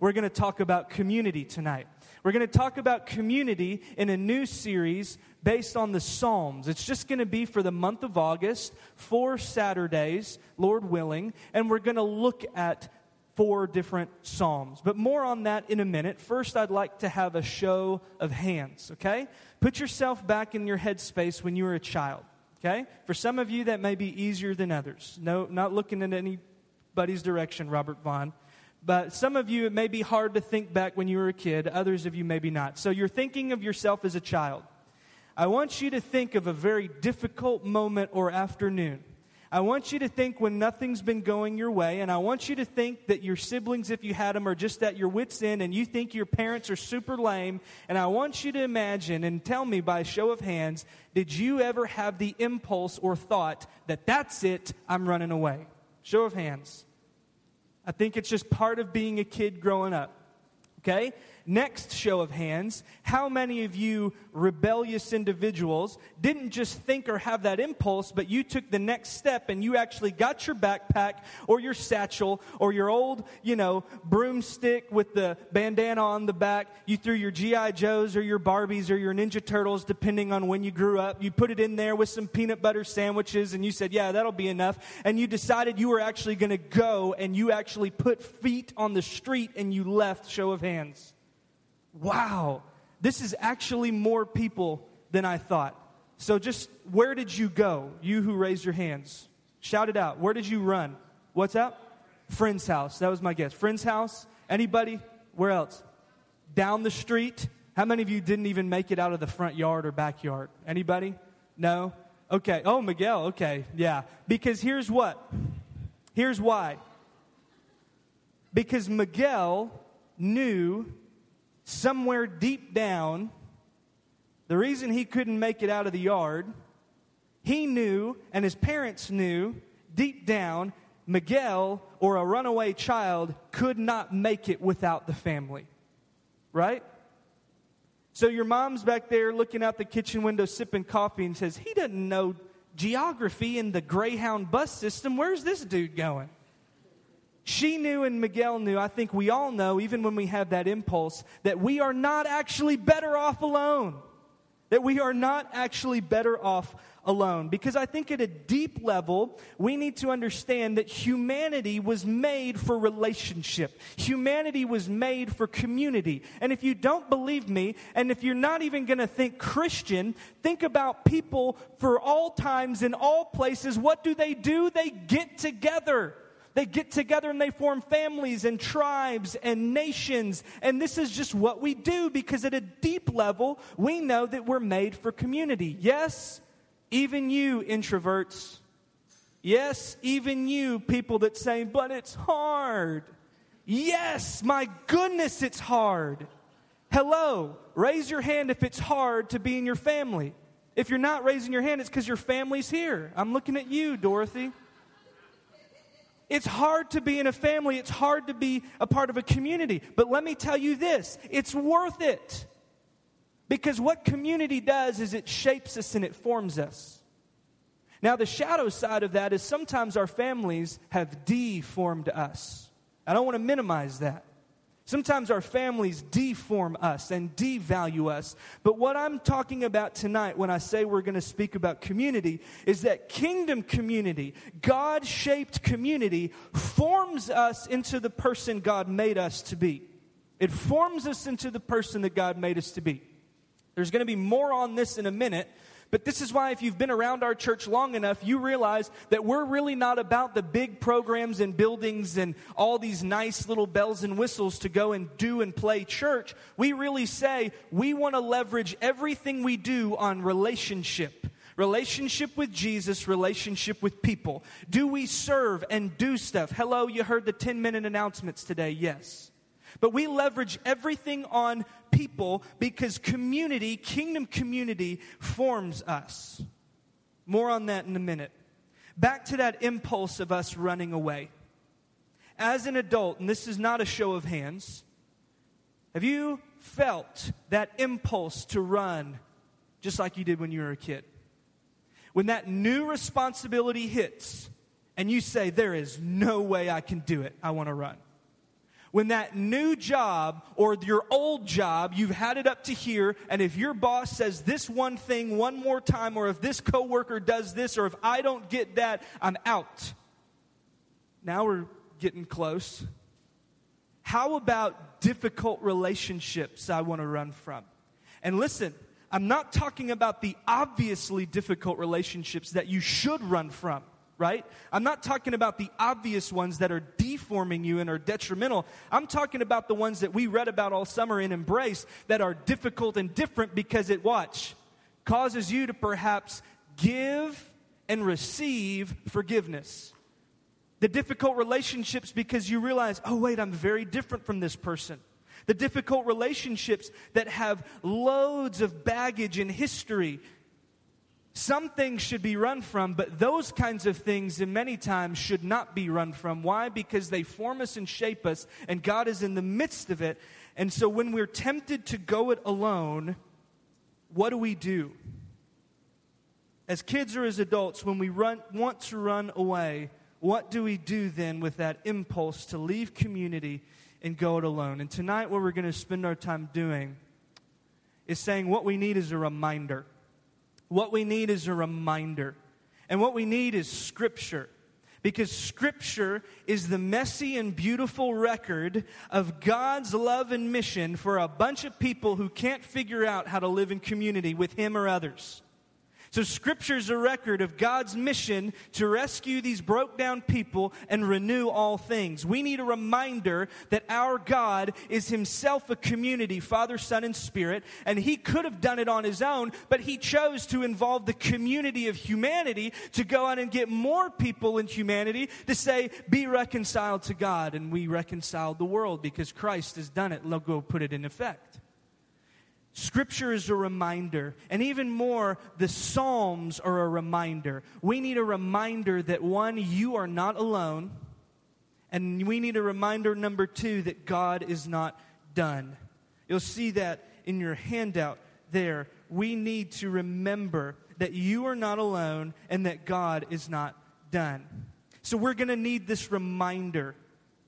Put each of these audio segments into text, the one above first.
we're going to talk about community tonight. We're going to talk about community in a new series based on the Psalms. It's just going to be for the month of August, four Saturdays, Lord willing, and we're going to look at four different Psalms. But more on that in a minute. First, I'd like to have a show of hands, okay? Put yourself back in your headspace when you were a child, okay? For some of you, that may be easier than others. No, not looking in anybody's direction, Robert Vaughn. But some of you, it may be hard to think back when you were a kid. Others of you, maybe not. So you're thinking of yourself as a child. I want you to think of a very difficult moment or afternoon. I want you to think when nothing's been going your way, and I want you to think that your siblings, if you had them, are just at your wits' end, and you think your parents are super lame. And I want you to imagine and tell me by show of hands did you ever have the impulse or thought that that's it, I'm running away? Show of hands. I think it's just part of being a kid growing up. Okay? Next show of hands. How many of you rebellious individuals didn't just think or have that impulse, but you took the next step and you actually got your backpack or your satchel or your old, you know, broomstick with the bandana on the back? You threw your G.I. Joes or your Barbies or your Ninja Turtles, depending on when you grew up. You put it in there with some peanut butter sandwiches and you said, yeah, that'll be enough. And you decided you were actually going to go and you actually put feet on the street and you left. Show of hands wow, this is actually more people than I thought. So, just where did you go? You who raised your hands, shout it out. Where did you run? What's up? Friend's house. That was my guess. Friend's house. Anybody? Where else? Down the street. How many of you didn't even make it out of the front yard or backyard? Anybody? No? Okay. Oh, Miguel. Okay. Yeah. Because here's what. Here's why. Because Miguel knew somewhere deep down, the reason he couldn't make it out of the yard, he knew, and his parents knew, deep down, Miguel or a runaway child could not make it without the family. Right? So your mom's back there looking out the kitchen window sipping coffee and says, He doesn't know geography in the Greyhound bus system. Where's this dude going? She knew and Miguel knew, I think we all know, even when we have that impulse, that we are not actually better off alone. That we are not actually better off alone. Because I think at a deep level, we need to understand that humanity was made for relationship. Humanity was made for community. And if you don't believe me, and if you're not even going to think Christian, think about people for all times in all places. What do they do? They get together. They get together and they form families and tribes and nations. And this is just what we do because at a deep level, we know that we're made for community. Yes, even you introverts. Yes, even you people that say, but it's hard. Yes, my goodness, it's hard. Hello, raise your hand if it's hard to be in your family. If you're not raising your hand, it's because your family's here. I'm looking at you, Dorothy. It's hard to be in a family, it's hard to be a part of a community. But let me tell you this it's worth it. Because what community does is it shapes us and it forms us. Now, the shadow side of that is sometimes our families have deformed us. I don't want to minimize that. Sometimes our families deform us and devalue us. But what I'm talking about tonight when I say we're going to speak about community is that kingdom community, God shaped community, forms us into the person God made us to be. It forms us into the person that God made us to be. There's going to be more on this in a minute, but this is why, if you've been around our church long enough, you realize that we're really not about the big programs and buildings and all these nice little bells and whistles to go and do and play church. We really say we want to leverage everything we do on relationship relationship with Jesus, relationship with people. Do we serve and do stuff? Hello, you heard the 10 minute announcements today. Yes. But we leverage everything on people because community, kingdom community, forms us. More on that in a minute. Back to that impulse of us running away. As an adult, and this is not a show of hands, have you felt that impulse to run just like you did when you were a kid? When that new responsibility hits and you say, There is no way I can do it, I want to run. When that new job or your old job, you've had it up to here, and if your boss says this one thing one more time, or if this coworker does this, or if I don't get that, I'm out. Now we're getting close. How about difficult relationships I want to run from? And listen, I'm not talking about the obviously difficult relationships that you should run from right? I'm not talking about the obvious ones that are deforming you and are detrimental. I'm talking about the ones that we read about all summer in Embrace that are difficult and different because it, watch, causes you to perhaps give and receive forgiveness. The difficult relationships because you realize, oh, wait, I'm very different from this person. The difficult relationships that have loads of baggage and history some things should be run from, but those kinds of things, in many times, should not be run from. Why? Because they form us and shape us, and God is in the midst of it. And so when we're tempted to go it alone, what do we do? As kids or as adults, when we run, want to run away, what do we do then with that impulse to leave community and go it alone? And tonight, what we're going to spend our time doing is saying what we need is a reminder. What we need is a reminder. And what we need is Scripture. Because Scripture is the messy and beautiful record of God's love and mission for a bunch of people who can't figure out how to live in community with Him or others. So, Scripture is a record of God's mission to rescue these broke down people and renew all things. We need a reminder that our God is Himself a community, Father, Son, and Spirit, and He could have done it on His own, but He chose to involve the community of humanity to go out and get more people in humanity to say, Be reconciled to God. And we reconciled the world because Christ has done it. Let's go put it in effect. Scripture is a reminder, and even more, the Psalms are a reminder. We need a reminder that one, you are not alone, and we need a reminder, number two, that God is not done. You'll see that in your handout there. We need to remember that you are not alone and that God is not done. So we're going to need this reminder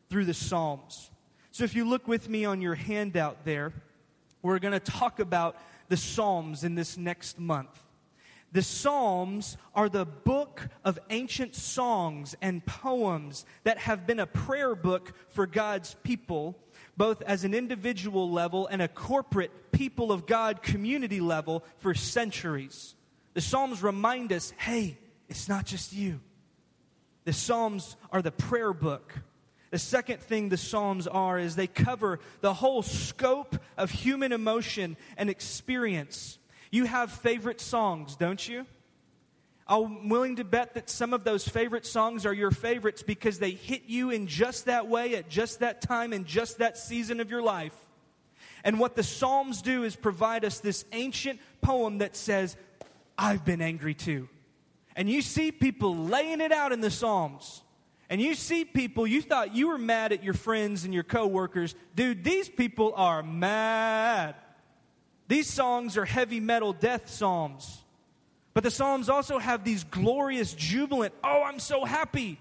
through the Psalms. So if you look with me on your handout there, we're going to talk about the Psalms in this next month. The Psalms are the book of ancient songs and poems that have been a prayer book for God's people, both as an individual level and a corporate people of God community level for centuries. The Psalms remind us hey, it's not just you. The Psalms are the prayer book the second thing the Psalms are is they cover the whole scope of human emotion and experience. You have favorite songs, don't you? I'm willing to bet that some of those favorite songs are your favorites because they hit you in just that way at just that time in just that season of your life. And what the Psalms do is provide us this ancient poem that says, I've been angry too. And you see people laying it out in the Psalms and you see people, you thought you were mad at your friends and your coworkers. Dude, these people are mad. These songs are heavy metal death psalms. But the psalms also have these glorious, jubilant, oh, I'm so happy.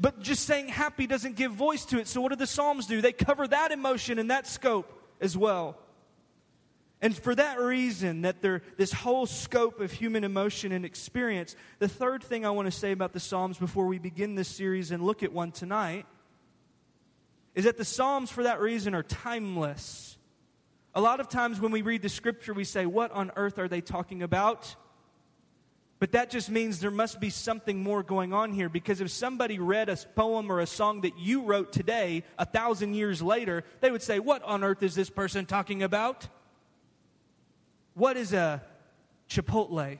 But just saying happy doesn't give voice to it. So what do the psalms do? They cover that emotion and that scope as well. And for that reason, that there this whole scope of human emotion and experience, the third thing I want to say about the Psalms before we begin this series and look at one tonight is that the Psalms, for that reason, are timeless. A lot of times when we read the scripture, we say, What on earth are they talking about? But that just means there must be something more going on here because if somebody read a poem or a song that you wrote today, a thousand years later, they would say, What on earth is this person talking about? What is a Chipotle?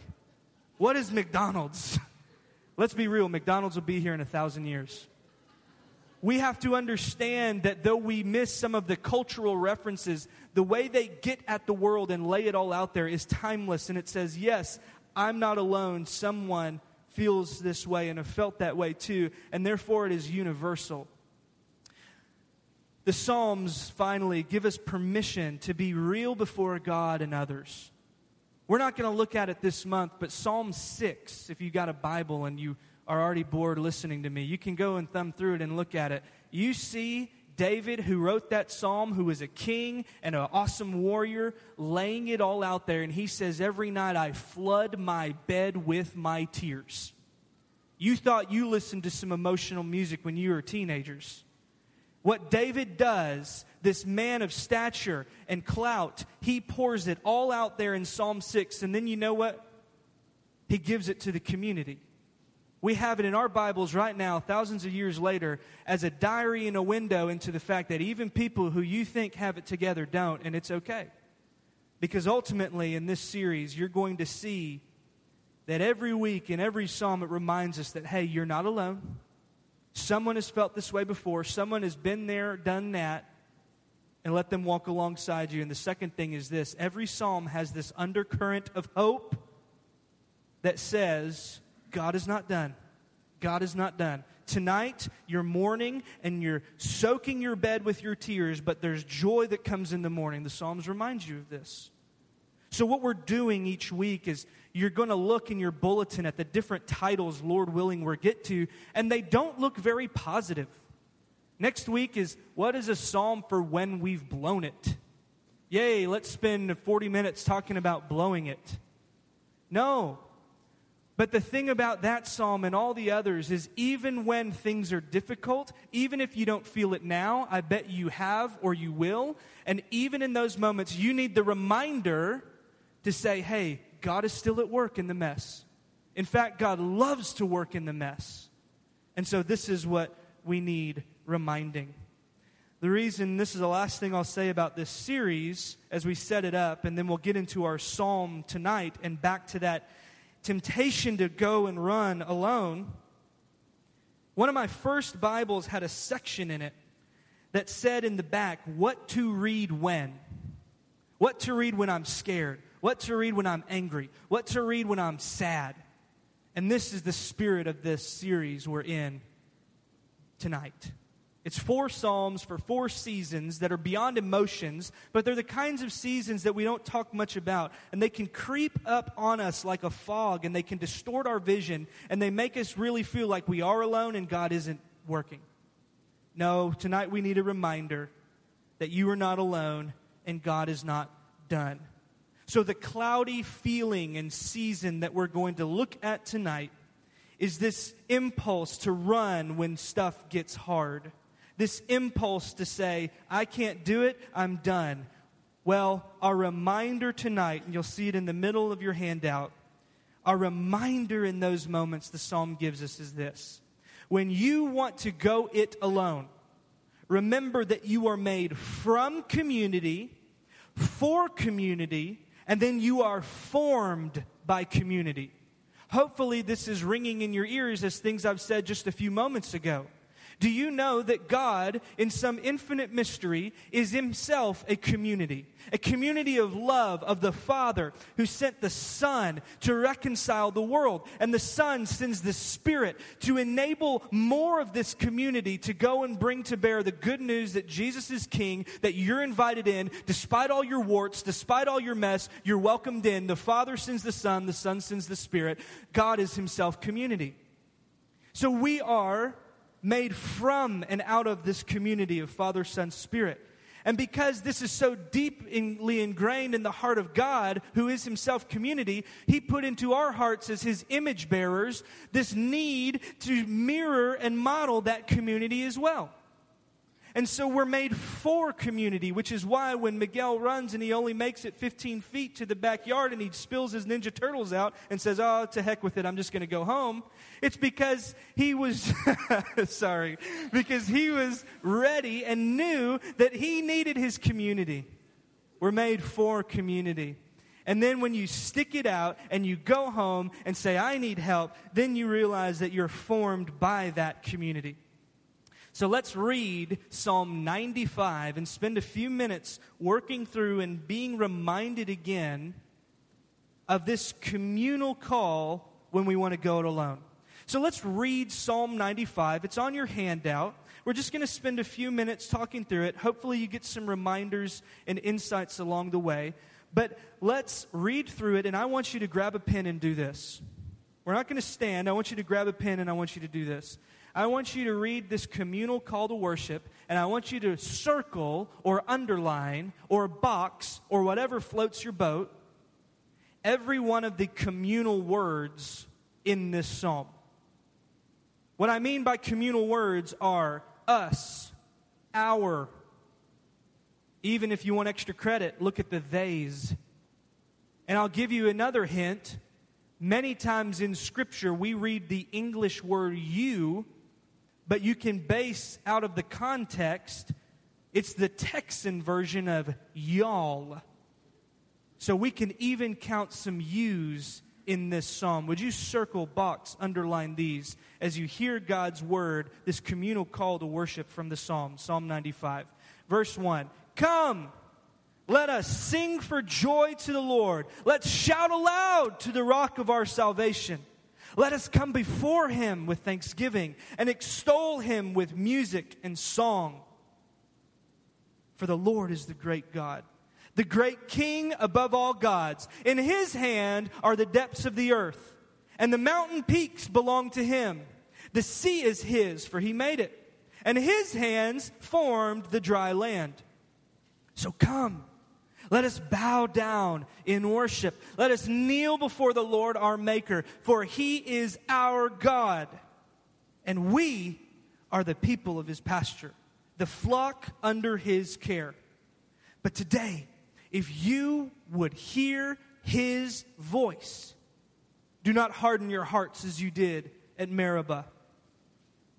What is McDonald's? Let's be real, McDonald's will be here in a thousand years. We have to understand that though we miss some of the cultural references, the way they get at the world and lay it all out there is timeless. And it says, Yes, I'm not alone. Someone feels this way and have felt that way too. And therefore, it is universal. The Psalms finally give us permission to be real before God and others. We're not going to look at it this month, but Psalm 6, if you got a Bible and you are already bored listening to me, you can go and thumb through it and look at it. You see David, who wrote that psalm, who was a king and an awesome warrior, laying it all out there. And he says, Every night I flood my bed with my tears. You thought you listened to some emotional music when you were teenagers. What David does, this man of stature and clout, he pours it all out there in Psalm 6. And then you know what? He gives it to the community. We have it in our Bibles right now, thousands of years later, as a diary and a window into the fact that even people who you think have it together don't, and it's okay. Because ultimately, in this series, you're going to see that every week in every psalm it reminds us that, hey, you're not alone. Someone has felt this way before, someone has been there, done that, and let them walk alongside you. And the second thing is this every psalm has this undercurrent of hope that says, God is not done. God is not done. Tonight, you're mourning and you're soaking your bed with your tears, but there's joy that comes in the morning. The Psalms remind you of this. So, what we're doing each week is you're going to look in your bulletin at the different titles, Lord willing, we'll get to, and they don't look very positive. Next week is what is a psalm for when we've blown it? Yay, let's spend 40 minutes talking about blowing it. No, but the thing about that psalm and all the others is even when things are difficult, even if you don't feel it now, I bet you have or you will. And even in those moments, you need the reminder to say, hey, God is still at work in the mess. In fact, God loves to work in the mess. And so this is what we need reminding. The reason, this is the last thing I'll say about this series as we set it up, and then we'll get into our psalm tonight and back to that temptation to go and run alone, one of my first Bibles had a section in it that said in the back, what to read when. What to read when I'm scared. What to read when I'm angry. What to read when I'm sad. And this is the spirit of this series we're in tonight. It's four Psalms for four seasons that are beyond emotions, but they're the kinds of seasons that we don't talk much about. And they can creep up on us like a fog, and they can distort our vision, and they make us really feel like we are alone and God isn't working. No, tonight we need a reminder that you are not alone and God is not done. So, the cloudy feeling and season that we're going to look at tonight is this impulse to run when stuff gets hard this impulse to say, I can't do it, I'm done. Well, our reminder tonight, and you'll see it in the middle of your handout, our reminder in those moments the psalm gives us is this. When you want to go it alone, remember that you are made from community, for community, and then you are formed by community. Hopefully, this is ringing in your ears as things I've said just a few moments ago. Do you know that God, in some infinite mystery, is himself a community? A community of love of the Father who sent the Son to reconcile the world. And the Son sends the Spirit to enable more of this community to go and bring to bear the good news that Jesus is King, that you're invited in, despite all your warts, despite all your mess, you're welcomed in. The Father sends the Son, the Son sends the Spirit. God is himself community. So we are made from and out of this community of Father, Son, Spirit. And because this is so deeply ingrained in the heart of God, who is himself community, he put into our hearts as his image bearers this need to mirror and model that community as well. And so we're made for community, which is why when Miguel runs and he only makes it 15 feet to the backyard and he spills his Ninja Turtles out and says, Oh, to heck with it, I'm just going to go home. It's because he was, sorry, because he was ready and knew that he needed his community. We're made for community. And then when you stick it out and you go home and say, I need help, then you realize that you're formed by that community. So let's read Psalm 95 and spend a few minutes working through and being reminded again of this communal call when we want to go it alone. So let's read Psalm 95. It's on your handout. We're just going to spend a few minutes talking through it. Hopefully, you get some reminders and insights along the way. But let's read through it, and I want you to grab a pen and do this. We're not going to stand. I want you to grab a pen and I want you to do this. I want you to read this communal call to worship, and I want you to circle or underline or box or whatever floats your boat every one of the communal words in this psalm. What I mean by communal words are us, our. Even if you want extra credit, look at the theys. And I'll give you another hint. Many times in Scripture, we read the English word you, but you can base out of the context, it's the Texan version of y'all. So we can even count some yous in this psalm. Would you circle, box, underline these as you hear God's word, this communal call to worship from the psalm, Psalm 95. Verse 1 Come, let us sing for joy to the Lord. Let's shout aloud to the rock of our salvation. Let us come before him with thanksgiving and extol him with music and song. For the Lord is the great God the great king above all gods. In his hand are the depths of the earth, and the mountain peaks belong to him. The sea is his, for he made it, and his hands formed the dry land. So come, let us bow down in worship. Let us kneel before the Lord our Maker, for he is our God, and we are the people of his pasture, the flock under his care. But today, if you would hear his voice, do not harden your hearts as you did at Meribah,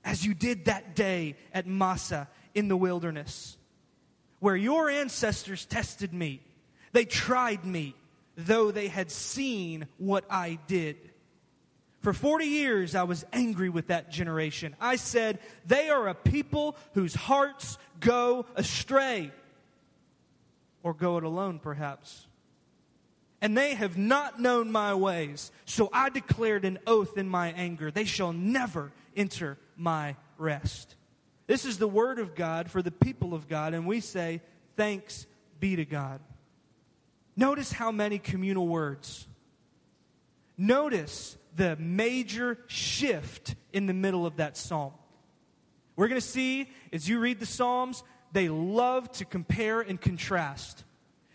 as you did that day at Massah in the wilderness, where your ancestors tested me. They tried me, though they had seen what I did. For 40 years, I was angry with that generation. I said, They are a people whose hearts go astray or go it alone, perhaps. And they have not known my ways. So I declared an oath in my anger. They shall never enter my rest. This is the word of God for the people of God, and we say, Thanks be to God. Notice how many communal words. Notice the major shift in the middle of that psalm. We're going to see as you read the Psalms, they love to compare and contrast.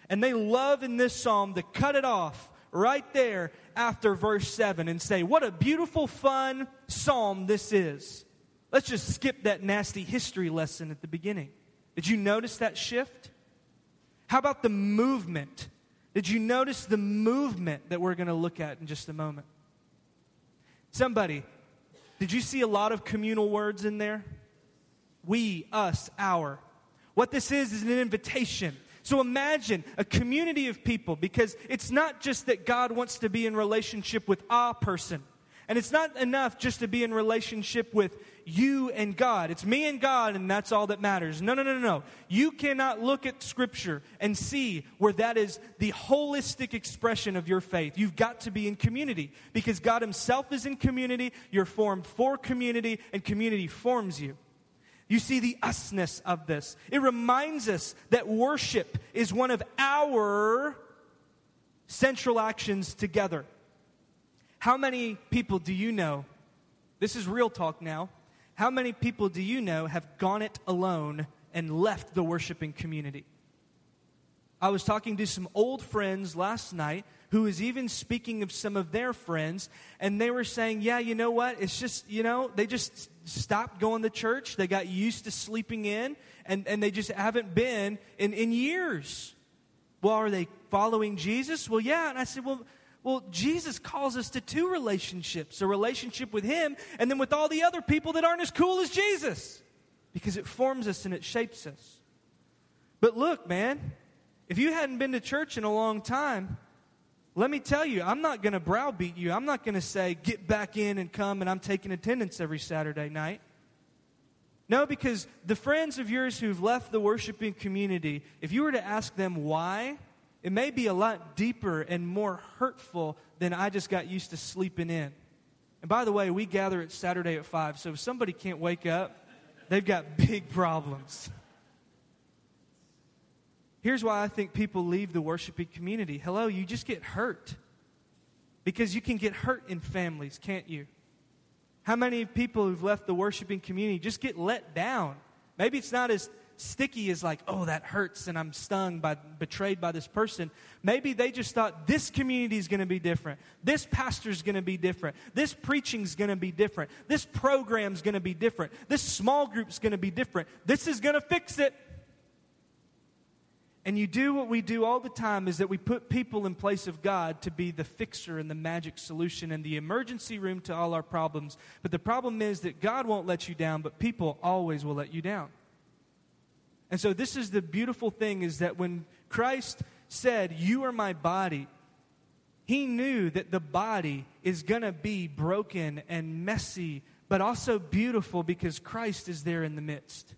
And they love in this psalm to cut it off right there after verse 7 and say, What a beautiful, fun psalm this is. Let's just skip that nasty history lesson at the beginning. Did you notice that shift? How about the movement? Did you notice the movement that we're going to look at in just a moment? Somebody, did you see a lot of communal words in there? We, us, our. What this is is an invitation. So imagine a community of people because it's not just that God wants to be in relationship with a person. And it's not enough just to be in relationship with you and God. It's me and God, and that's all that matters. No, no, no, no. You cannot look at Scripture and see where that is the holistic expression of your faith. You've got to be in community because God Himself is in community. You're formed for community, and community forms you. You see the usness of this. It reminds us that worship is one of our central actions together. How many people do you know? This is real talk now. How many people do you know have gone it alone and left the worshiping community? I was talking to some old friends last night who was even speaking of some of their friends, and they were saying, Yeah, you know what? It's just, you know, they just stopped going to church. They got used to sleeping in, and, and they just haven't been in, in years. Well, are they following Jesus? Well, yeah. And I said, Well, well, Jesus calls us to two relationships a relationship with Him, and then with all the other people that aren't as cool as Jesus, because it forms us and it shapes us. But look, man, if you hadn't been to church in a long time, let me tell you, I'm not going to browbeat you. I'm not going to say, get back in and come and I'm taking attendance every Saturday night. No, because the friends of yours who've left the worshiping community, if you were to ask them why, it may be a lot deeper and more hurtful than I just got used to sleeping in. And by the way, we gather at Saturday at 5, so if somebody can't wake up, they've got big problems. Here's why I think people leave the worshiping community. Hello, you just get hurt. Because you can get hurt in families, can't you? How many people who've left the worshiping community just get let down? Maybe it's not as sticky is like, oh, that hurts and I'm stung by betrayed by this person. Maybe they just thought this community is going to be different. This pastor is going to be different. This preaching is going to be different. This program is going to be different. This small group is going to be different. This is going to fix it. And you do what we do all the time is that we put people in place of God to be the fixer and the magic solution and the emergency room to all our problems. But the problem is that God won't let you down, but people always will let you down. And so this is the beautiful thing is that when Christ said, "You are my body," he knew that the body is going to be broken and messy, but also beautiful because Christ is there in the midst.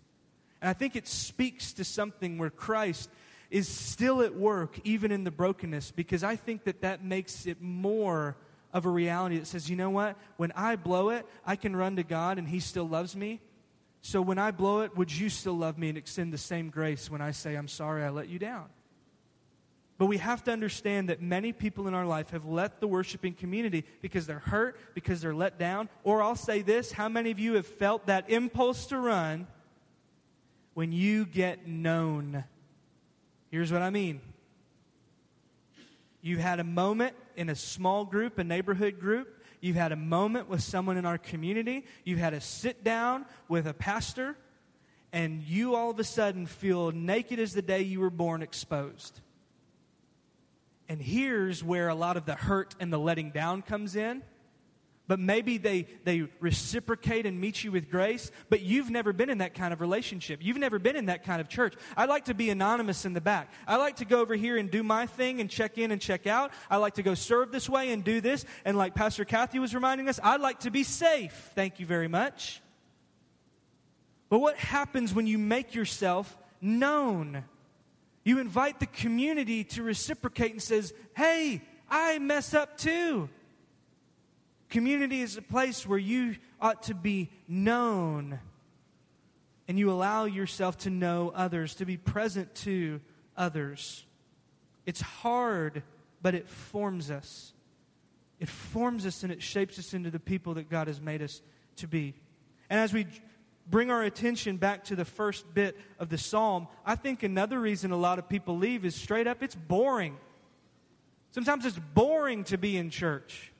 And I think it speaks to something where Christ is still at work even in the brokenness because I think that that makes it more of a reality that says, you know what? When I blow it, I can run to God and He still loves me. So when I blow it, would you still love me and extend the same grace when I say, I'm sorry I let you down? But we have to understand that many people in our life have let the worshiping community because they're hurt, because they're let down. Or I'll say this how many of you have felt that impulse to run when you get known? Here's what I mean you had a moment in a small group, a neighborhood group, You've had a moment with someone in our community. You've had a sit down with a pastor. And you all of a sudden feel naked as the day you were born, exposed. And here's where a lot of the hurt and the letting down comes in but maybe they, they reciprocate and meet you with grace, but you've never been in that kind of relationship. You've never been in that kind of church. I like to be anonymous in the back. I like to go over here and do my thing and check in and check out. I like to go serve this way and do this. And like Pastor Kathy was reminding us, I'd like to be safe. Thank you very much. But what happens when you make yourself known? You invite the community to reciprocate and says, hey, I mess up too. Community is a place where you ought to be known and you allow yourself to know others, to be present to others. It's hard, but it forms us. It forms us and it shapes us into the people that God has made us to be. And as we bring our attention back to the first bit of the psalm, I think another reason a lot of people leave is straight up it's boring. Sometimes it's boring to be in church.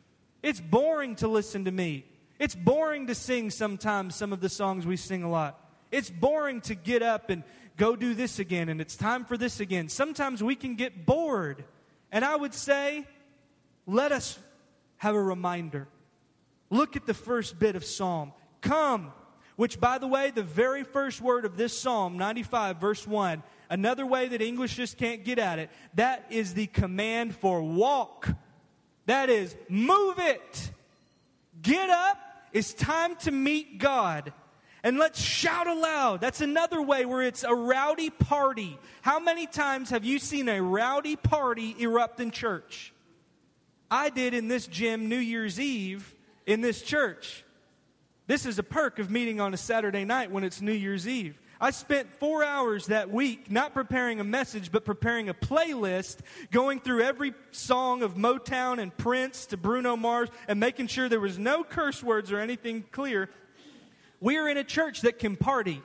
It's boring to listen to me. It's boring to sing sometimes some of the songs we sing a lot. It's boring to get up and go do this again and it's time for this again. Sometimes we can get bored. And I would say, let us have a reminder. Look at the first bit of Psalm. Come, which, by the way, the very first word of this Psalm, 95, verse 1, another way that English just can't get at it, that is the command for walk. That is, move it. Get up. It's time to meet God. And let's shout aloud. That's another way where it's a rowdy party. How many times have you seen a rowdy party erupt in church? I did in this gym New Year's Eve in this church. This is a perk of meeting on a Saturday night when it's New Year's Eve. I spent four hours that week not preparing a message, but preparing a playlist, going through every song of Motown and Prince to Bruno Mars and making sure there was no curse words or anything clear. We're in a church that can party.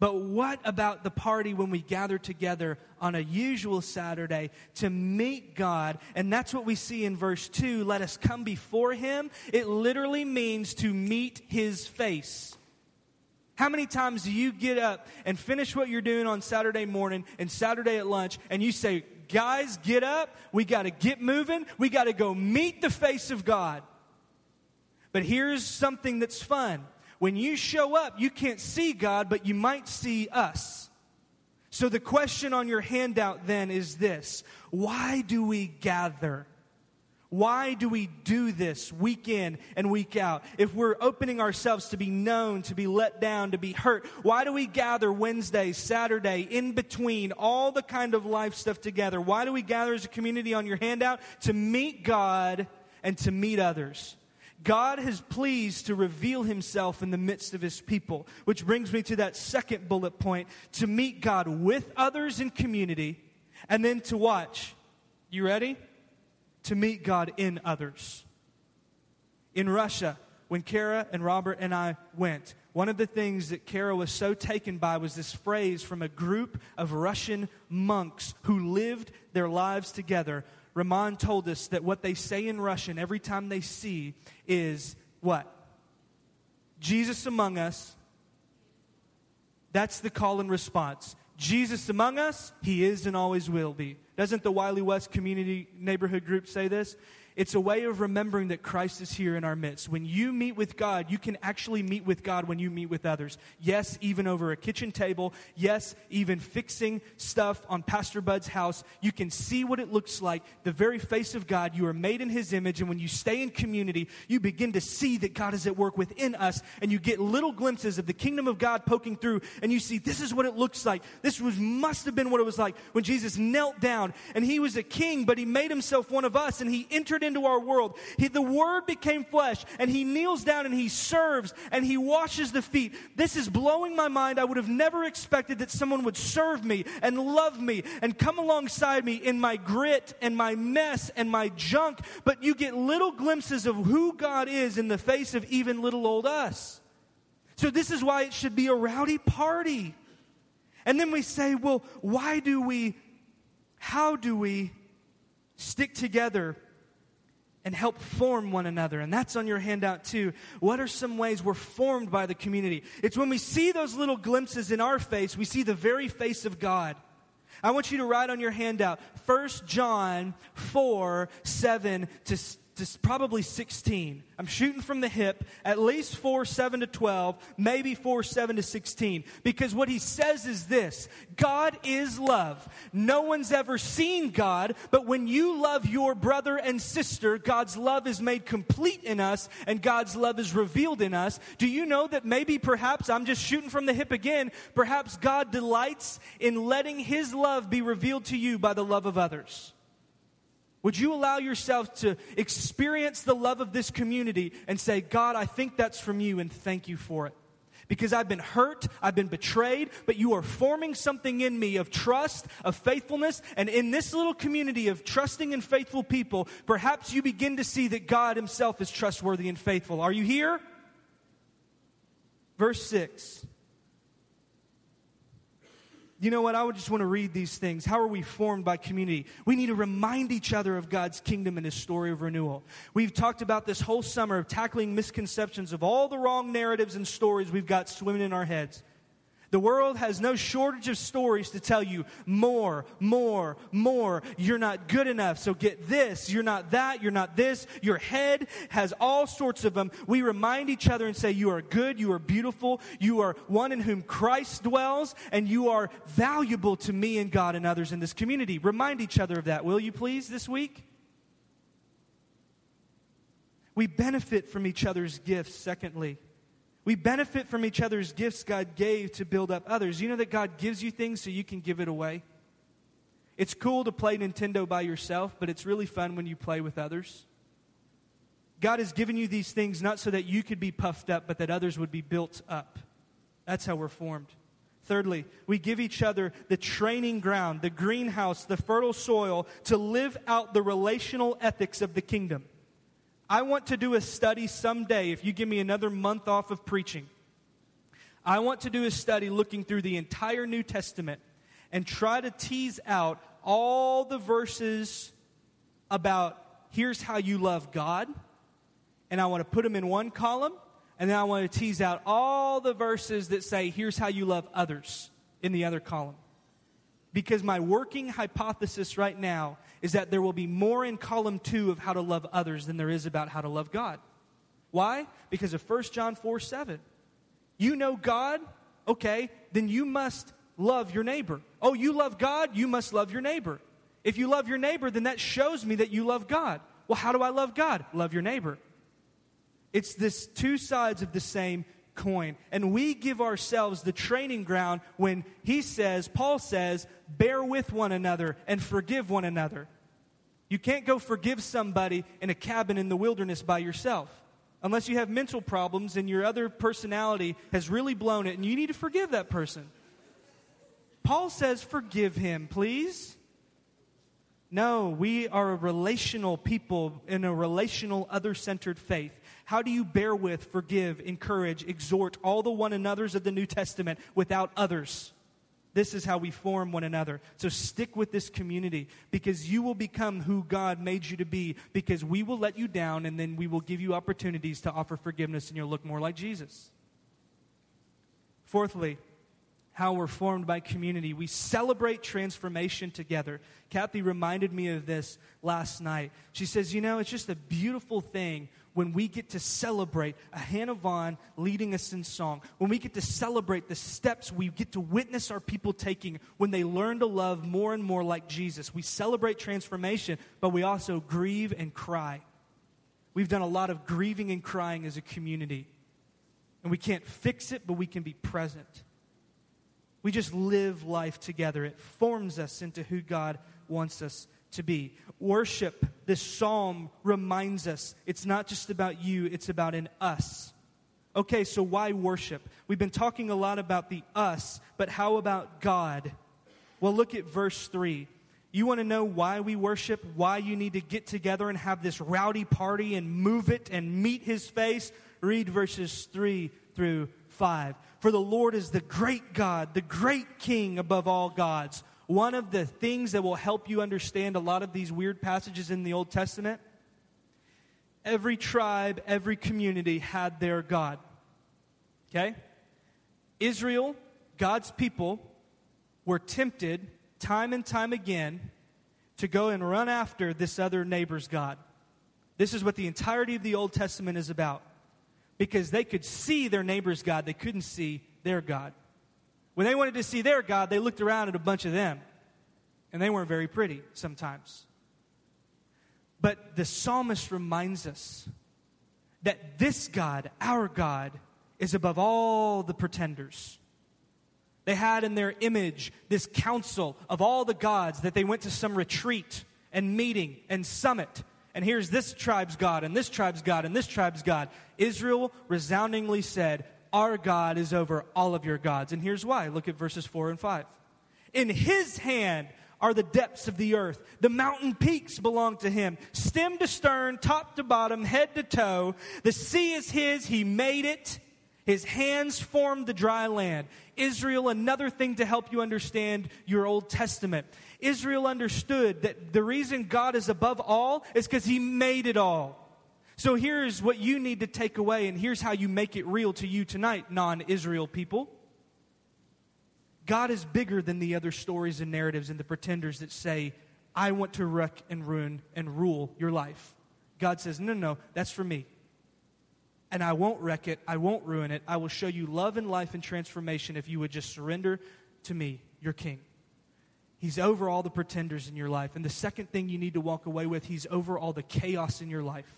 But what about the party when we gather together on a usual Saturday to meet God? And that's what we see in verse 2. Let us come before Him. It literally means to meet His face. How many times do you get up and finish what you're doing on Saturday morning and Saturday at lunch and you say, Guys, get up. We got to get moving. We got to go meet the face of God. But here's something that's fun. When you show up, you can't see God, but you might see us. So the question on your handout then is this Why do we gather? Why do we do this week in and week out? If we're opening ourselves to be known, to be let down, to be hurt, why do we gather Wednesday, Saturday, in between all the kind of life stuff together? Why do we gather as a community on your handout? To meet God and to meet others. God has pleased to reveal himself in the midst of his people, which brings me to that second bullet point to meet God with others in community and then to watch. You ready? To meet God in others. In Russia, when Kara and Robert and I went, one of the things that Kara was so taken by was this phrase from a group of Russian monks who lived their lives together. Raman told us that what they say in Russian every time they see is what? Jesus among us. That's the call and response. Jesus among us, he is and always will be. Doesn't the Wiley West Community Neighborhood Group say this? It's a way of remembering that Christ is here in our midst. When you meet with God, you can actually meet with God when you meet with others. Yes, even over a kitchen table. Yes, even fixing stuff on Pastor Bud's house. You can see what it looks like, the very face of God. You are made in His image, and when you stay in community, you begin to see that God is at work within us, and you get little glimpses of the kingdom of God poking through, and you see this is what it looks like. This was must have been what it was like when Jesus knelt down, and He was a king, but He made Himself one of us, and He entered into our world. He, the Word became flesh, and He kneels down and He serves and He washes the feet. This is blowing my mind. I would have never expected that someone would serve me and love me and come alongside me in my grit and my mess and my junk. But you get little glimpses of who God is in the face of even little old us. So, this is why it should be a rowdy party. And then we say, well, why do we, how do we stick together and help form one another. And that's on your handout too. What are some ways we're formed by the community? It's when we see those little glimpses in our face, we see the very face of God. I want you to write on your handout 1 John 4 7 to probably 16. I'm shooting from the hip, at least 4, 7 to 12, maybe 4, 7 to 16. Because what he says is this God is love. No one's ever seen God, but when you love your brother and sister, God's love is made complete in us and God's love is revealed in us. Do you know that maybe perhaps, I'm just shooting from the hip again, perhaps God delights in letting his love be revealed to you by the love of others? Would you allow yourself to experience the love of this community and say, God, I think that's from you and thank you for it? Because I've been hurt, I've been betrayed, but you are forming something in me of trust, of faithfulness, and in this little community of trusting and faithful people, perhaps you begin to see that God Himself is trustworthy and faithful. Are you here? Verse 6 you know what? I would just want to read these things. How are we formed by community? We need to remind each other of God's kingdom and his story of renewal. We've talked about this whole summer of tackling misconceptions of all the wrong narratives and stories we've got swimming in our heads. The world has no shortage of stories to tell you more, more, more. You're not good enough, so get this. You're not that. You're not this. Your head has all sorts of them. We remind each other and say, You are good. You are beautiful. You are one in whom Christ dwells, and you are valuable to me and God and others in this community. Remind each other of that, will you please, this week? We benefit from each other's gifts, secondly. We benefit from each other's gifts God gave to build up others. You know that God gives you things so you can give it away? It's cool to play Nintendo by yourself, but it's really fun when you play with others. God has given you these things not so that you could be puffed up, but that others would be built up. That's how we're formed. Thirdly, we give each other the training ground, the greenhouse, the fertile soil to live out the relational ethics of the kingdom. I want to do a study someday, if you give me another month off of preaching. I want to do a study looking through the entire New Testament and try to tease out all the verses about here's how you love God. And I want to put them in one column. And then I want to tease out all the verses that say here's how you love others in the other column. Because my working hypothesis right now is that there will be more in column two of how to love others than there is about how to love God. Why? Because of 1 John 4 7. You know God? Okay, then you must love your neighbor. Oh, you love God? You must love your neighbor. If you love your neighbor, then that shows me that you love God. Well, how do I love God? Love your neighbor. It's this two sides of the same coin. And we give ourselves the training ground when he says, Paul says, bear with one another and forgive one another. You can't go forgive somebody in a cabin in the wilderness by yourself. Unless you have mental problems and your other personality has really blown it and you need to forgive that person. Paul says, forgive him, please. No, we are a relational people in a relational, other centered faith. How do you bear with, forgive, encourage, exhort all the one another's of the New Testament without others? This is how we form one another. So stick with this community because you will become who God made you to be because we will let you down and then we will give you opportunities to offer forgiveness and you'll look more like Jesus. Fourthly, how we're formed by community. We celebrate transformation together. Kathy reminded me of this last night. She says, You know, it's just a beautiful thing when we get to celebrate a Hannah Vaughn leading us in song, when we get to celebrate the steps we get to witness our people taking when they learn to love more and more like Jesus. We celebrate transformation, but we also grieve and cry. We've done a lot of grieving and crying as a community. And we can't fix it, but we can be present. We just live life together. It forms us into who God wants us to be. Worship, this psalm reminds us it's not just about you, it's about an us. Okay, so why worship? We've been talking a lot about the us, but how about God? Well, look at verse 3. You want to know why we worship, why you need to get together and have this rowdy party and move it and meet his face? Read verses 3 through 5. For the Lord is the great God, the great King above all gods. One of the things that will help you understand a lot of these weird passages in the Old Testament every tribe, every community had their God. Okay? Israel, God's people, were tempted time and time again to go and run after this other neighbor's God. This is what the entirety of the Old Testament is about because they could see their neighbor's God, they couldn't see their God. When they wanted to see their God, they looked around at a bunch of them, and they weren't very pretty sometimes. But the psalmist reminds us that this God, our God, is above all the pretenders. They had in their image this council of all the gods that they went to some retreat and meeting and summit and here's this tribe's God, and this tribe's God, and this tribe's God. Israel resoundingly said, Our God is over all of your gods. And here's why. Look at verses 4 and 5. In his hand are the depths of the earth. The mountain peaks belong to him, stem to stern, top to bottom, head to toe. The sea is his, he made it. His hands formed the dry land. Israel, another thing to help you understand your Old Testament. Israel understood that the reason God is above all is because He made it all. So here's what you need to take away, and here's how you make it real to you tonight, non Israel people. God is bigger than the other stories and narratives and the pretenders that say, I want to wreck and ruin and rule your life. God says, No, no, that's for me. And I won't wreck it. I won't ruin it. I will show you love and life and transformation if you would just surrender to me, your king. He's over all the pretenders in your life. And the second thing you need to walk away with, He's over all the chaos in your life.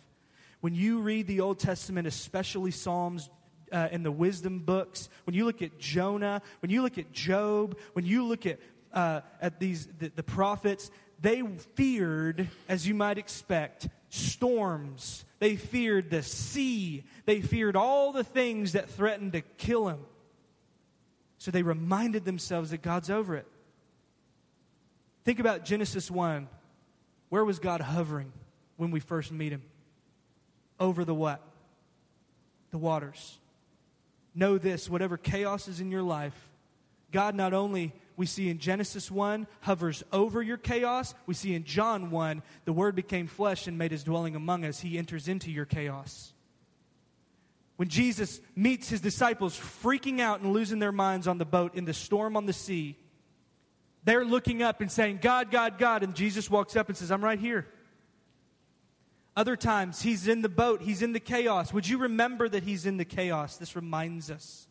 When you read the Old Testament, especially Psalms, uh, the wisdom books, when you look at Jonah, when you look at Job, when you look at, uh, at these, the, the prophets, they feared, as you might expect, storms. They feared the sea. They feared all the things that threatened to kill him. So they reminded themselves that God's over it. Think about Genesis 1. Where was God hovering when we first meet him? Over the what? The waters. Know this whatever chaos is in your life, God not only we see in Genesis 1 hovers over your chaos, we see in John 1 the word became flesh and made his dwelling among us. He enters into your chaos. When Jesus meets his disciples freaking out and losing their minds on the boat in the storm on the sea, they're looking up and saying, God, God, God. And Jesus walks up and says, I'm right here. Other times, he's in the boat, he's in the chaos. Would you remember that he's in the chaos? This reminds us.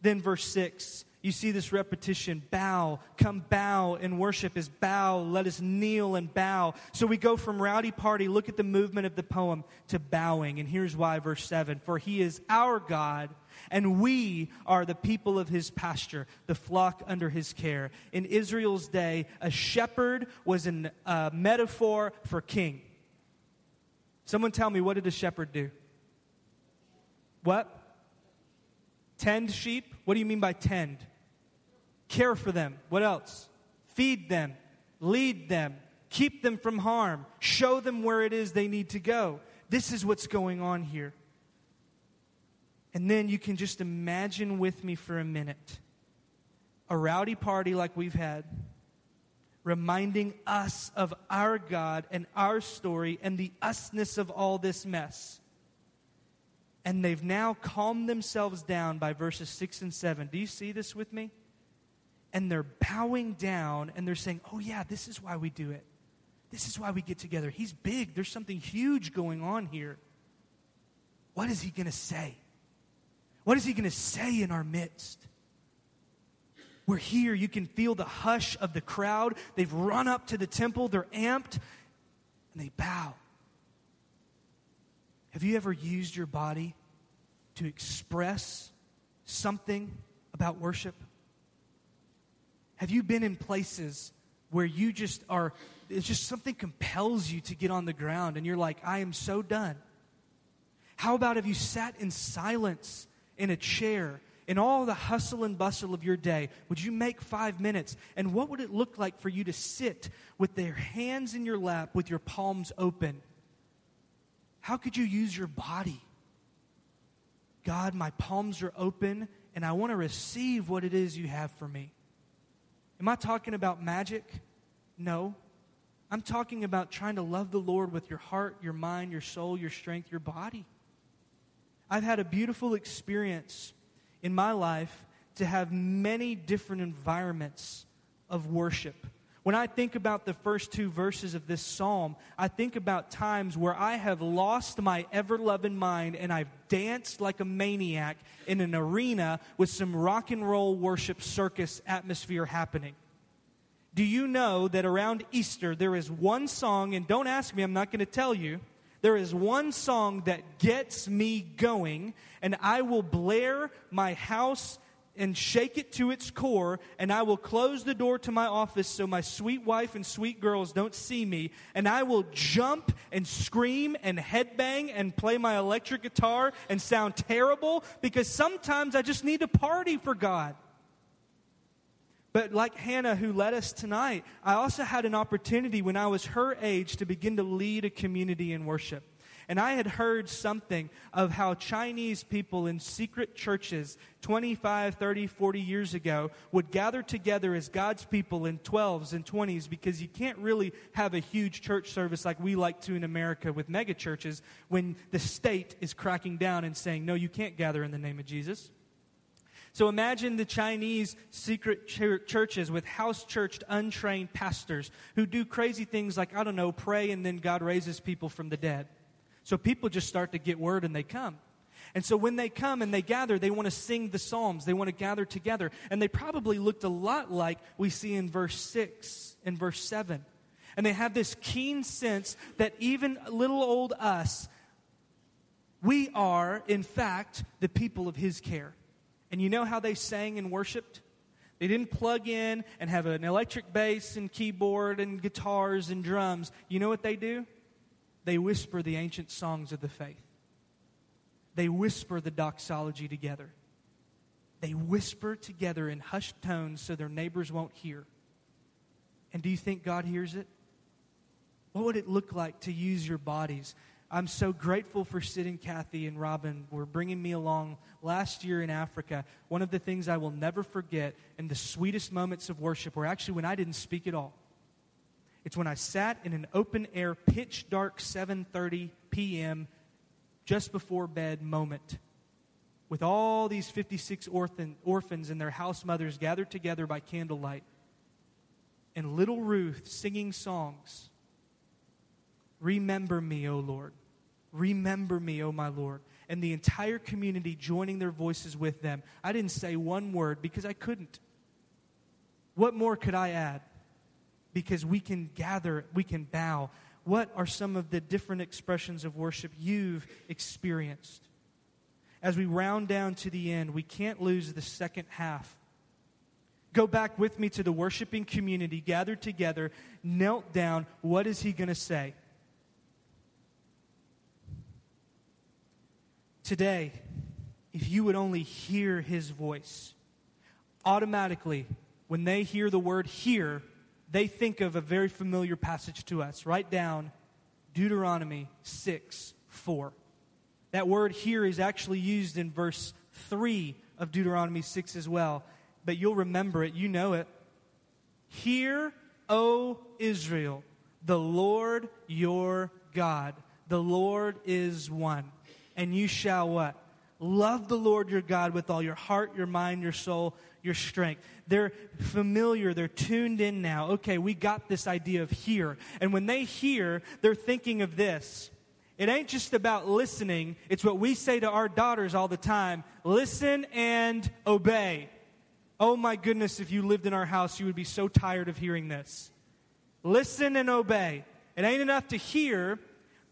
Then, verse 6 you see this repetition bow, come bow and worship is bow, let us kneel and bow. So we go from rowdy party, look at the movement of the poem, to bowing. And here's why, verse 7 For he is our God, and we are the people of his pasture, the flock under his care. In Israel's day, a shepherd was a metaphor for king. Someone tell me, what did a shepherd do? What? Tend sheep? What do you mean by tend? care for them. What else? Feed them, lead them, keep them from harm, show them where it is they need to go. This is what's going on here. And then you can just imagine with me for a minute a rowdy party like we've had, reminding us of our God and our story and the usness of all this mess. And they've now calmed themselves down by verses 6 and 7. Do you see this with me? And they're bowing down and they're saying, Oh, yeah, this is why we do it. This is why we get together. He's big. There's something huge going on here. What is he going to say? What is he going to say in our midst? We're here. You can feel the hush of the crowd. They've run up to the temple, they're amped, and they bow. Have you ever used your body to express something about worship? Have you been in places where you just are, it's just something compels you to get on the ground and you're like, I am so done? How about have you sat in silence in a chair in all the hustle and bustle of your day, would you make five minutes? And what would it look like for you to sit with their hands in your lap with your palms open? How could you use your body? God, my palms are open and I want to receive what it is you have for me. Am I talking about magic? No. I'm talking about trying to love the Lord with your heart, your mind, your soul, your strength, your body. I've had a beautiful experience in my life to have many different environments of worship. When I think about the first two verses of this psalm, I think about times where I have lost my ever loving mind and I've danced like a maniac in an arena with some rock and roll worship circus atmosphere happening. Do you know that around Easter there is one song, and don't ask me, I'm not going to tell you there is one song that gets me going, and I will blare my house and shake it to its core, and I will close the door to my office so my sweet wife and sweet girls don't see me, and I will jump and scream and headbang and play my electric guitar and sound terrible because sometimes I just need to party for God. But like Hannah, who led us tonight, I also had an opportunity when I was her age to begin to lead a community in worship. And I had heard something of how Chinese people in secret churches 25, 30, 40 years ago would gather together as God's people in 12s and 20s because you can't really have a huge church service like we like to in America with mega churches when the state is cracking down and saying, no, you can't gather in the name of Jesus. So imagine the Chinese secret ch- churches with house churched, untrained pastors who do crazy things like, I don't know, pray and then God raises people from the dead. So people just start to get word and they come. And so when they come and they gather, they want to sing the Psalms. They want to gather together. And they probably looked a lot like we see in verse 6 and verse 7. And they have this keen sense that even little old us, we are, in fact, the people of His care. And you know how they sang and worshiped? They didn't plug in and have an electric bass and keyboard and guitars and drums. You know what they do? They whisper the ancient songs of the faith. They whisper the doxology together. They whisper together in hushed tones so their neighbors won't hear. And do you think God hears it? What would it look like to use your bodies I'm so grateful for Sid and Kathy and Robin were bringing me along last year in Africa. One of the things I will never forget and the sweetest moments of worship were actually when I didn't speak at all. It's when I sat in an open air, pitch dark 7:30 p.m. just before bed moment with all these 56 orphan, orphans and their house mothers gathered together by candlelight and little Ruth singing songs. Remember me, O Lord. Remember me, O my Lord. And the entire community joining their voices with them. I didn't say one word because I couldn't. What more could I add? Because we can gather, we can bow. What are some of the different expressions of worship you've experienced? As we round down to the end, we can't lose the second half. Go back with me to the worshiping community gathered together, knelt down. What is he going to say? Today, if you would only hear his voice, automatically, when they hear the word hear, they think of a very familiar passage to us. Write down Deuteronomy 6 4. That word hear is actually used in verse 3 of Deuteronomy 6 as well. But you'll remember it, you know it. Hear, O Israel, the Lord your God, the Lord is one. And you shall what? Love the Lord your God with all your heart, your mind, your soul, your strength. They're familiar, they're tuned in now. Okay, we got this idea of hear. And when they hear, they're thinking of this. It ain't just about listening, it's what we say to our daughters all the time listen and obey. Oh my goodness, if you lived in our house, you would be so tired of hearing this. Listen and obey. It ain't enough to hear,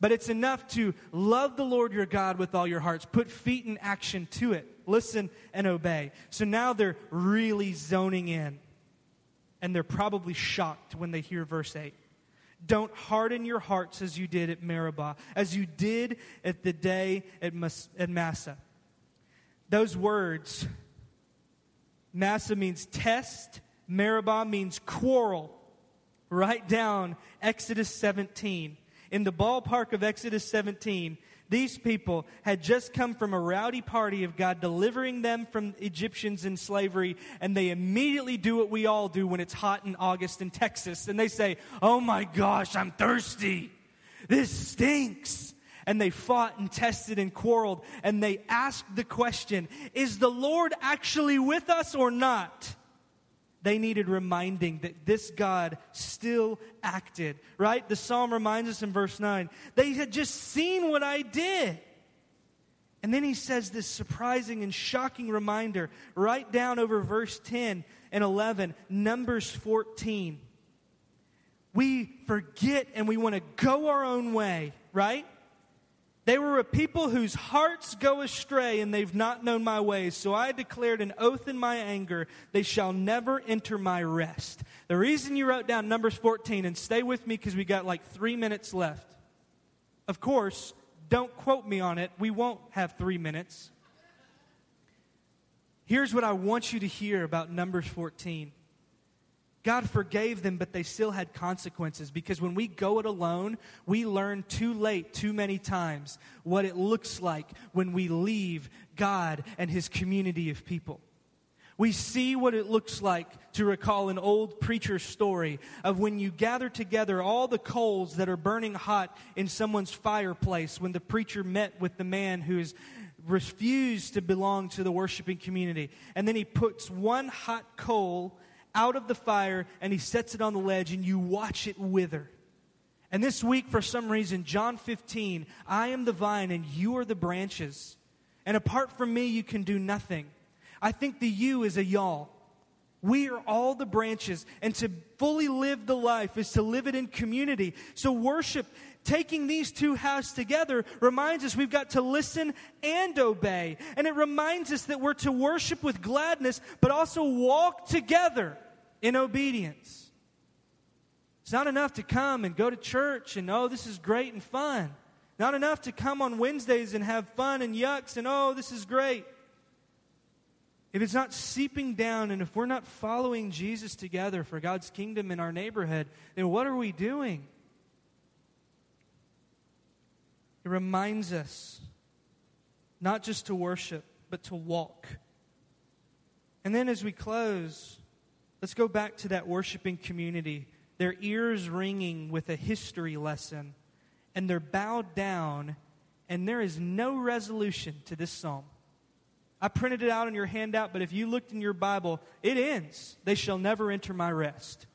but it's enough to love the Lord your God with all your hearts. Put feet in action to it. Listen and obey. So now they're really zoning in. And they're probably shocked when they hear verse 8. Don't harden your hearts as you did at Meribah, as you did at the day at, Mas- at Massah. Those words, Massah means test, Meribah means quarrel. Write down Exodus 17. In the ballpark of Exodus 17, these people had just come from a rowdy party of God delivering them from Egyptians in slavery, and they immediately do what we all do when it's hot in August in Texas. And they say, Oh my gosh, I'm thirsty. This stinks. And they fought and tested and quarreled, and they asked the question Is the Lord actually with us or not? They needed reminding that this God still acted, right? The psalm reminds us in verse 9 they had just seen what I did. And then he says this surprising and shocking reminder write down over verse 10 and 11, Numbers 14. We forget and we want to go our own way, right? They were a people whose hearts go astray, and they've not known my ways. So I declared an oath in my anger, they shall never enter my rest. The reason you wrote down Numbers 14, and stay with me because we got like three minutes left. Of course, don't quote me on it. We won't have three minutes. Here's what I want you to hear about Numbers 14 God forgave them, but they still had consequences because when we go it alone, we learn too late, too many times, what it looks like when we leave God and His community of people. We see what it looks like to recall an old preacher's story of when you gather together all the coals that are burning hot in someone's fireplace when the preacher met with the man who has refused to belong to the worshiping community. And then he puts one hot coal out of the fire and he sets it on the ledge and you watch it wither. And this week, for some reason, John 15, I am the vine and you are the branches. And apart from me, you can do nothing. I think the you is a y'all. We are all the branches, and to fully live the life is to live it in community. So, worship, taking these two halves together, reminds us we've got to listen and obey. And it reminds us that we're to worship with gladness, but also walk together in obedience. It's not enough to come and go to church and, oh, this is great and fun. Not enough to come on Wednesdays and have fun and yucks and, oh, this is great if it's not seeping down and if we're not following Jesus together for God's kingdom in our neighborhood, then what are we doing? It reminds us not just to worship, but to walk. And then as we close, let's go back to that worshiping community. Their ears ringing with a history lesson, and they're bowed down, and there is no resolution to this psalm. I printed it out on your handout, but if you looked in your Bible, it ends. They shall never enter my rest.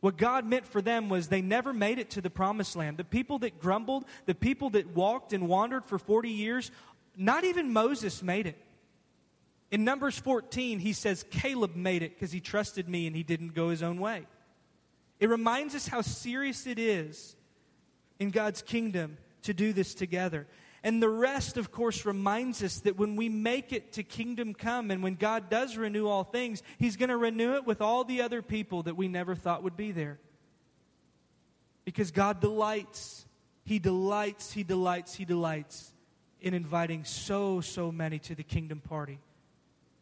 What God meant for them was they never made it to the promised land. The people that grumbled, the people that walked and wandered for 40 years, not even Moses made it. In Numbers 14, he says Caleb made it because he trusted me and he didn't go his own way. It reminds us how serious it is in God's kingdom to do this together. And the rest, of course, reminds us that when we make it to kingdom come and when God does renew all things, He's going to renew it with all the other people that we never thought would be there. Because God delights, He delights, He delights, He delights in inviting so, so many to the kingdom party.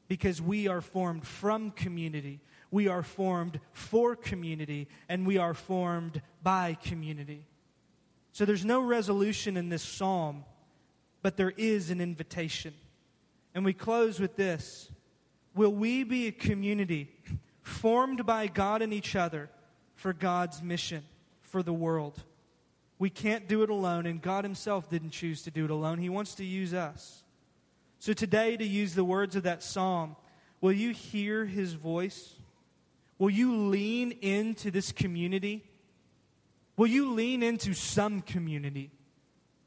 Because we are formed from community we are formed for community, and we are formed by community. So there's no resolution in this psalm, but there is an invitation. And we close with this Will we be a community formed by God and each other for God's mission for the world? We can't do it alone, and God Himself didn't choose to do it alone. He wants to use us. So, today, to use the words of that psalm, will you hear His voice? Will you lean into this community? Will you lean into some community?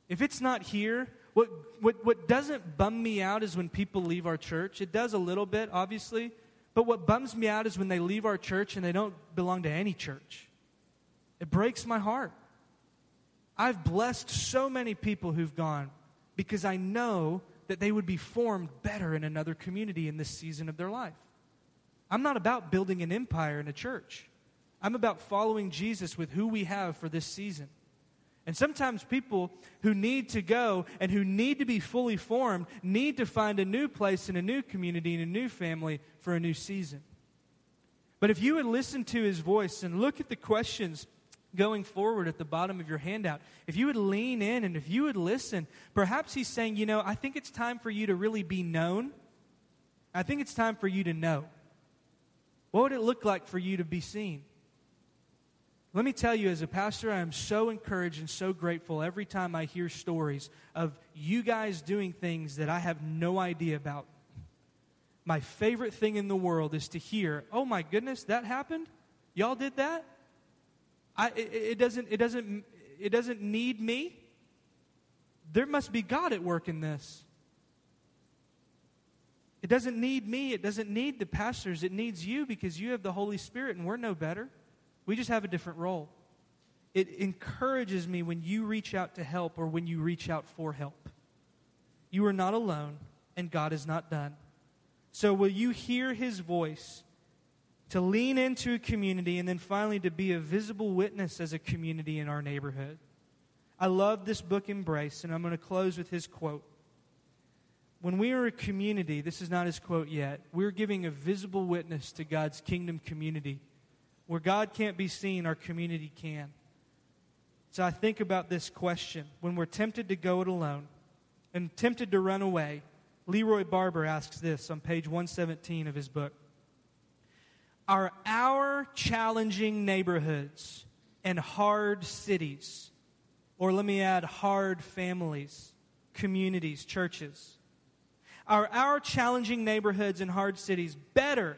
If it's not here, what, what, what doesn't bum me out is when people leave our church. It does a little bit, obviously. But what bums me out is when they leave our church and they don't belong to any church. It breaks my heart. I've blessed so many people who've gone because I know that they would be formed better in another community in this season of their life. I'm not about building an empire in a church. I'm about following Jesus with who we have for this season. And sometimes people who need to go and who need to be fully formed need to find a new place in a new community and a new family for a new season. But if you would listen to his voice and look at the questions going forward at the bottom of your handout, if you would lean in and if you would listen, perhaps he's saying, you know, I think it's time for you to really be known. I think it's time for you to know. What would it look like for you to be seen? Let me tell you, as a pastor, I am so encouraged and so grateful every time I hear stories of you guys doing things that I have no idea about. My favorite thing in the world is to hear, oh my goodness, that happened? Y'all did that? I, it, it, doesn't, it, doesn't, it doesn't need me. There must be God at work in this. It doesn't need me. It doesn't need the pastors. It needs you because you have the Holy Spirit and we're no better. We just have a different role. It encourages me when you reach out to help or when you reach out for help. You are not alone and God is not done. So, will you hear his voice to lean into a community, and then finally to be a visible witness as a community in our neighborhood. I love this book, Embrace, and I'm going to close with his quote. When we are a community, this is not his quote yet, we're giving a visible witness to God's kingdom community. Where God can't be seen, our community can. So I think about this question. When we're tempted to go it alone and tempted to run away, Leroy Barber asks this on page 117 of his book are our challenging neighborhoods and hard cities, or let me add, hard families, communities, churches. Are our challenging neighborhoods and hard cities better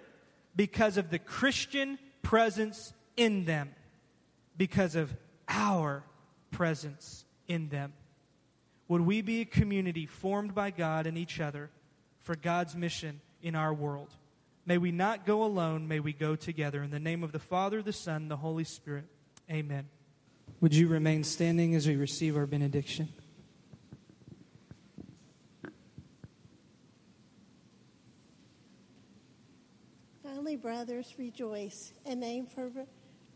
because of the Christian presence in them, because of our presence in them? Would we be a community formed by God and each other for God's mission in our world? May we not go alone, may we go together. In the name of the Father, the Son, the Holy Spirit. Amen. Would you remain standing as we receive our benediction? Finally, brothers, rejoice and aim for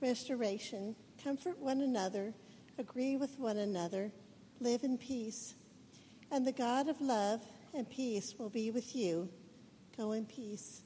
restoration. Comfort one another, agree with one another, live in peace. And the God of love and peace will be with you. Go in peace.